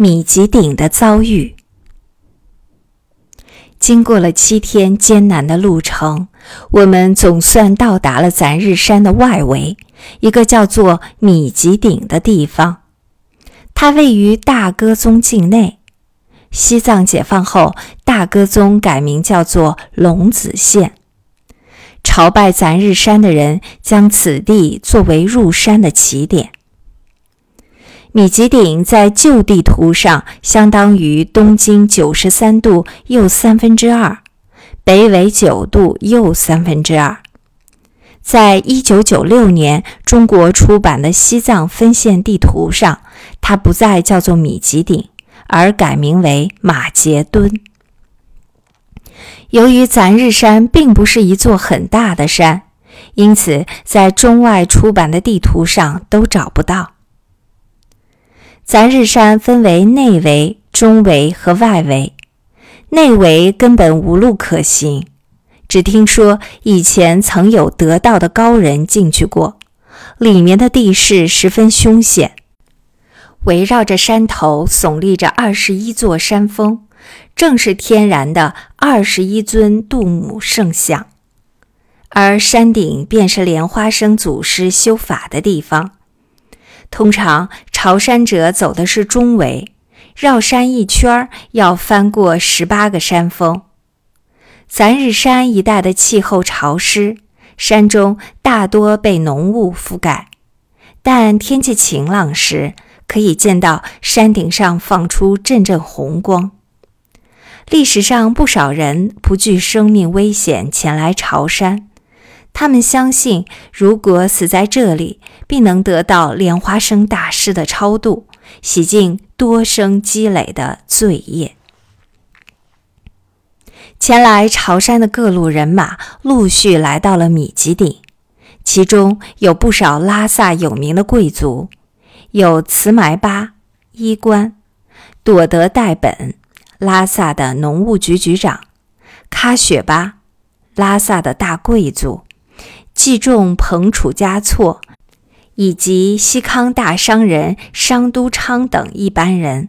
米吉顶的遭遇。经过了七天艰难的路程，我们总算到达了咱日山的外围，一个叫做米吉顶的地方。它位于大戈宗境内。西藏解放后，大戈宗改名叫做龙子县。朝拜咱日山的人将此地作为入山的起点。米吉顶在旧地图上相当于东经九十三度又三分之二，北纬九度又三分之二。在一九九六年中国出版的西藏分线地图上，它不再叫做米吉顶，而改名为马杰敦。由于咱日山并不是一座很大的山，因此在中外出版的地图上都找不到。咱日山分为内围、中围和外围。内围根本无路可行，只听说以前曾有得道的高人进去过，里面的地势十分凶险。围绕着山头耸立着二十一座山峰，正是天然的二十一尊杜母圣像，而山顶便是莲花生祖师修法的地方。通常朝山者走的是中围，绕山一圈要翻过十八个山峰。咱日山一带的气候潮湿，山中大多被浓雾覆盖，但天气晴朗时，可以见到山顶上放出阵阵红光。历史上不少人不惧生命危险前来朝山。他们相信，如果死在这里，必能得到莲花生大师的超度，洗净多生积累的罪业。前来朝山的各路人马陆续来到了米吉顶，其中有不少拉萨有名的贵族，有慈埋巴衣冠、朵德代本，拉萨的农务局局长，喀雪巴，拉萨的大贵族。季仲彭楚嘉措，以及西康大商人商都昌等一般人，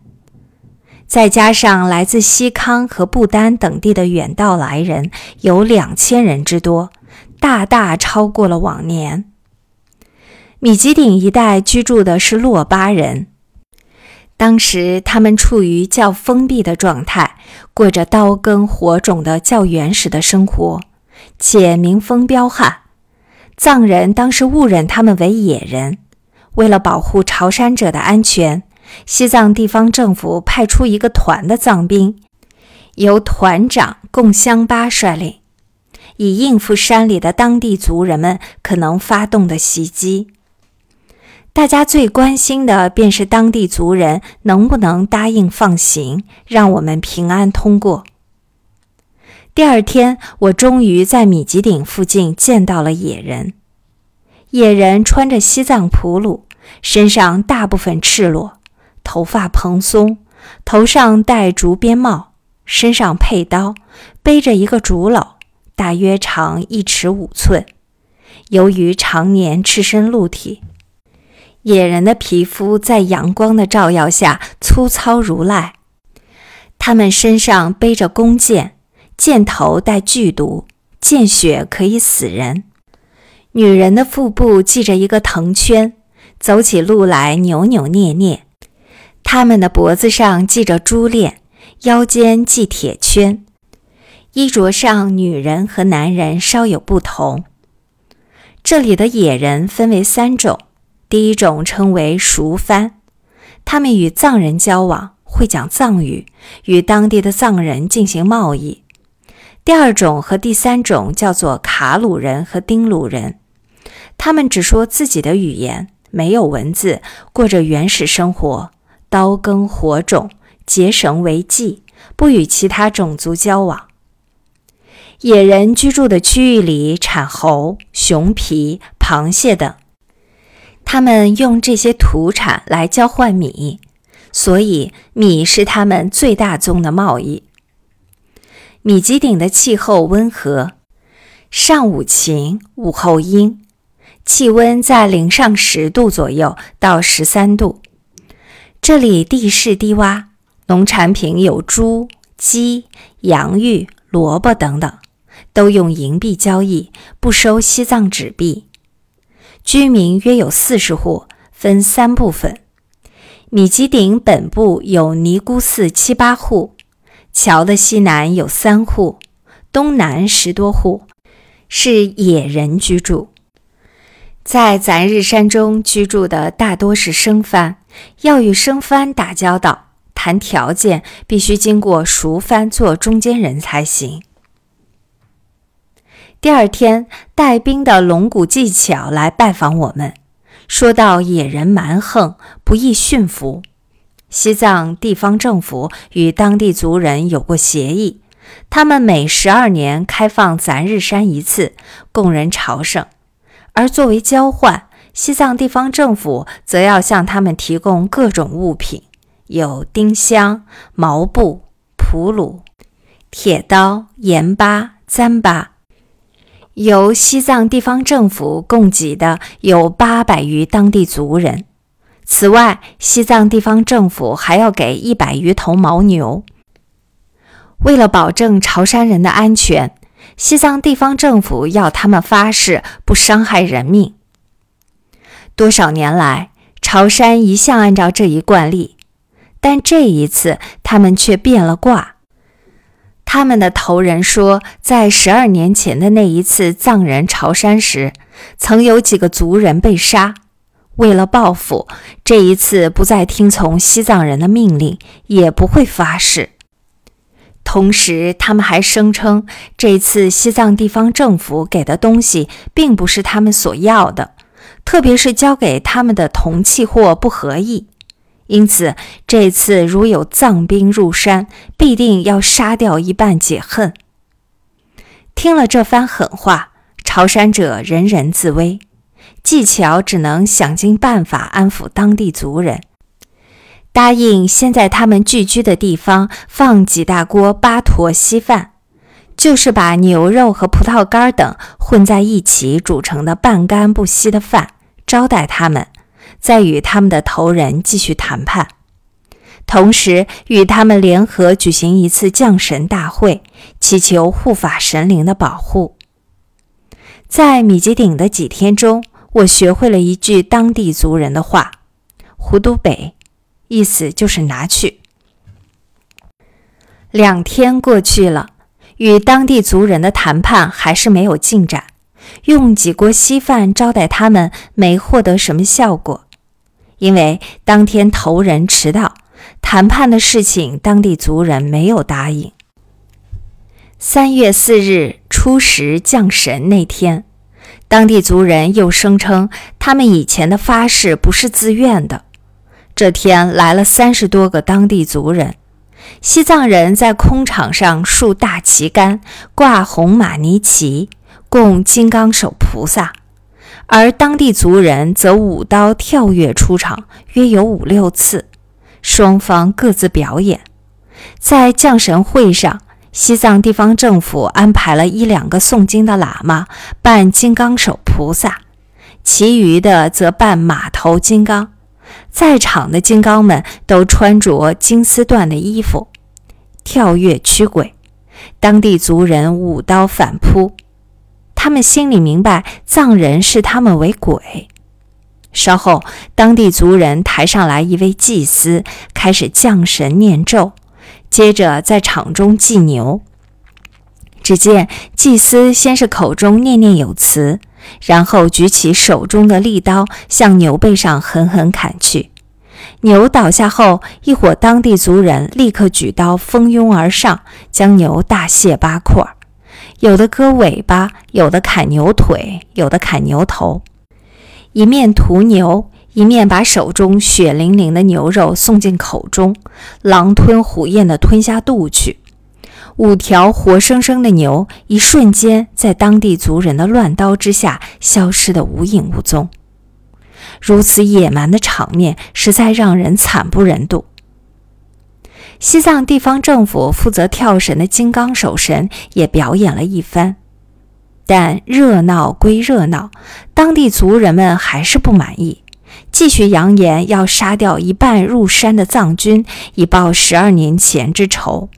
再加上来自西康和不丹等地的远道来人，有两千人之多，大大超过了往年。米吉顶一带居住的是洛巴人，当时他们处于较封闭的状态，过着刀耕火种的较原始的生活，且民风彪悍。藏人当时误认他们为野人，为了保护朝山者的安全，西藏地方政府派出一个团的藏兵，由团长贡香巴率领，以应付山里的当地族人们可能发动的袭击。大家最关心的便是当地族人能不能答应放行，让我们平安通过。第二天，我终于在米吉顶附近见到了野人。野人穿着西藏普鲁，身上大部分赤裸，头发蓬松，头上戴竹编帽，身上佩刀，背着一个竹篓，大约长一尺五寸。由于常年赤身露体，野人的皮肤在阳光的照耀下粗糙如赖。他们身上背着弓箭。箭头带剧毒，见血可以死人。女人的腹部系着一个藤圈，走起路来扭扭捏捏。他们的脖子上系着珠链，腰间系铁圈。衣着上，女人和男人稍有不同。这里的野人分为三种，第一种称为熟番，他们与藏人交往，会讲藏语，与当地的藏人进行贸易。第二种和第三种叫做卡鲁人和丁鲁人，他们只说自己的语言，没有文字，过着原始生活，刀耕火种，结绳为系，不与其他种族交往。野人居住的区域里产猴、熊皮、螃蟹等，他们用这些土产来交换米，所以米是他们最大宗的贸易。米吉顶的气候温和，上午晴，午后阴，气温在零上十度左右到十三度。这里地势低洼，农产品有猪、鸡、洋芋、萝卜等等，都用银币交易，不收西藏纸币。居民约有四十户，分三部分。米吉顶本部有尼姑寺七八户，桥的西南有三户，东南十多户，是野人居住。在咱日山中居住的大多是生番，要与生番打交道，谈条件必须经过熟番做中间人才行。第二天，带兵的龙骨技巧来拜访我们。说到野人蛮横，不易驯服。西藏地方政府与当地族人有过协议，他们每十二年开放咱日山一次，供人朝圣。而作为交换，西藏地方政府则要向他们提供各种物品，有丁香、毛布、普鲁、铁刀、盐巴、糌粑。由西藏地方政府供给的有八百余当地族人。此外，西藏地方政府还要给一百余头牦牛。为了保证朝山人的安全，西藏地方政府要他们发誓不伤害人命。多少年来，朝山一向按照这一惯例，但这一次他们却变了卦。他们的头人说，在十二年前的那一次藏人朝山时，曾有几个族人被杀。为了报复，这一次不再听从西藏人的命令，也不会发誓。同时，他们还声称，这次西藏地方政府给的东西并不是他们所要的，特别是交给他们的铜器货不合意。因此，这次如有藏兵入山，必定要杀掉一半解恨。听了这番狠话，朝山者人人自危，技巧只能想尽办法安抚当地族人，答应先在他们聚居的地方放几大锅巴陀稀饭，就是把牛肉和葡萄干等混在一起煮成的半干不稀的饭，招待他们。再与他们的头人继续谈判，同时与他们联合举行一次降神大会，祈求护法神灵的保护。在米吉顶的几天中，我学会了一句当地族人的话：“胡都北”，意思就是拿去。两天过去了，与当地族人的谈判还是没有进展。用几锅稀饭招待他们，没获得什么效果，因为当天头人迟到，谈判的事情当地族人没有答应。三月四日初十降神那天，当地族人又声称他们以前的发誓不是自愿的。这天来了三十多个当地族人，西藏人在空场上竖大旗杆，挂红玛尼旗。供金刚手菩萨，而当地族人则舞刀跳跃出场，约有五六次。双方各自表演。在降神会上，西藏地方政府安排了一两个诵经的喇嘛扮金刚手菩萨，其余的则扮马头金刚。在场的金刚们都穿着金丝缎的衣服，跳跃驱鬼。当地族人舞刀反扑。他们心里明白，藏人视他们为鬼。稍后，当地族人抬上来一位祭司，开始降神念咒，接着在场中祭牛。只见祭司先是口中念念有词，然后举起手中的利刀，向牛背上狠狠砍去。牛倒下后，一伙当地族人立刻举刀蜂拥而上，将牛大卸八块。有的割尾巴，有的砍牛腿，有的砍牛头，一面屠牛，一面把手中血淋淋的牛肉送进口中，狼吞虎咽地吞下肚去。五条活生生的牛，一瞬间在当地族人的乱刀之下消失得无影无踪。如此野蛮的场面，实在让人惨不忍睹。西藏地方政府负责跳神的金刚手神也表演了一番，但热闹归热闹，当地族人们还是不满意，继续扬言要杀掉一半入山的藏军，以报十二年前之仇。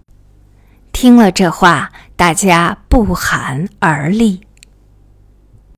听了这话，大家不寒而栗。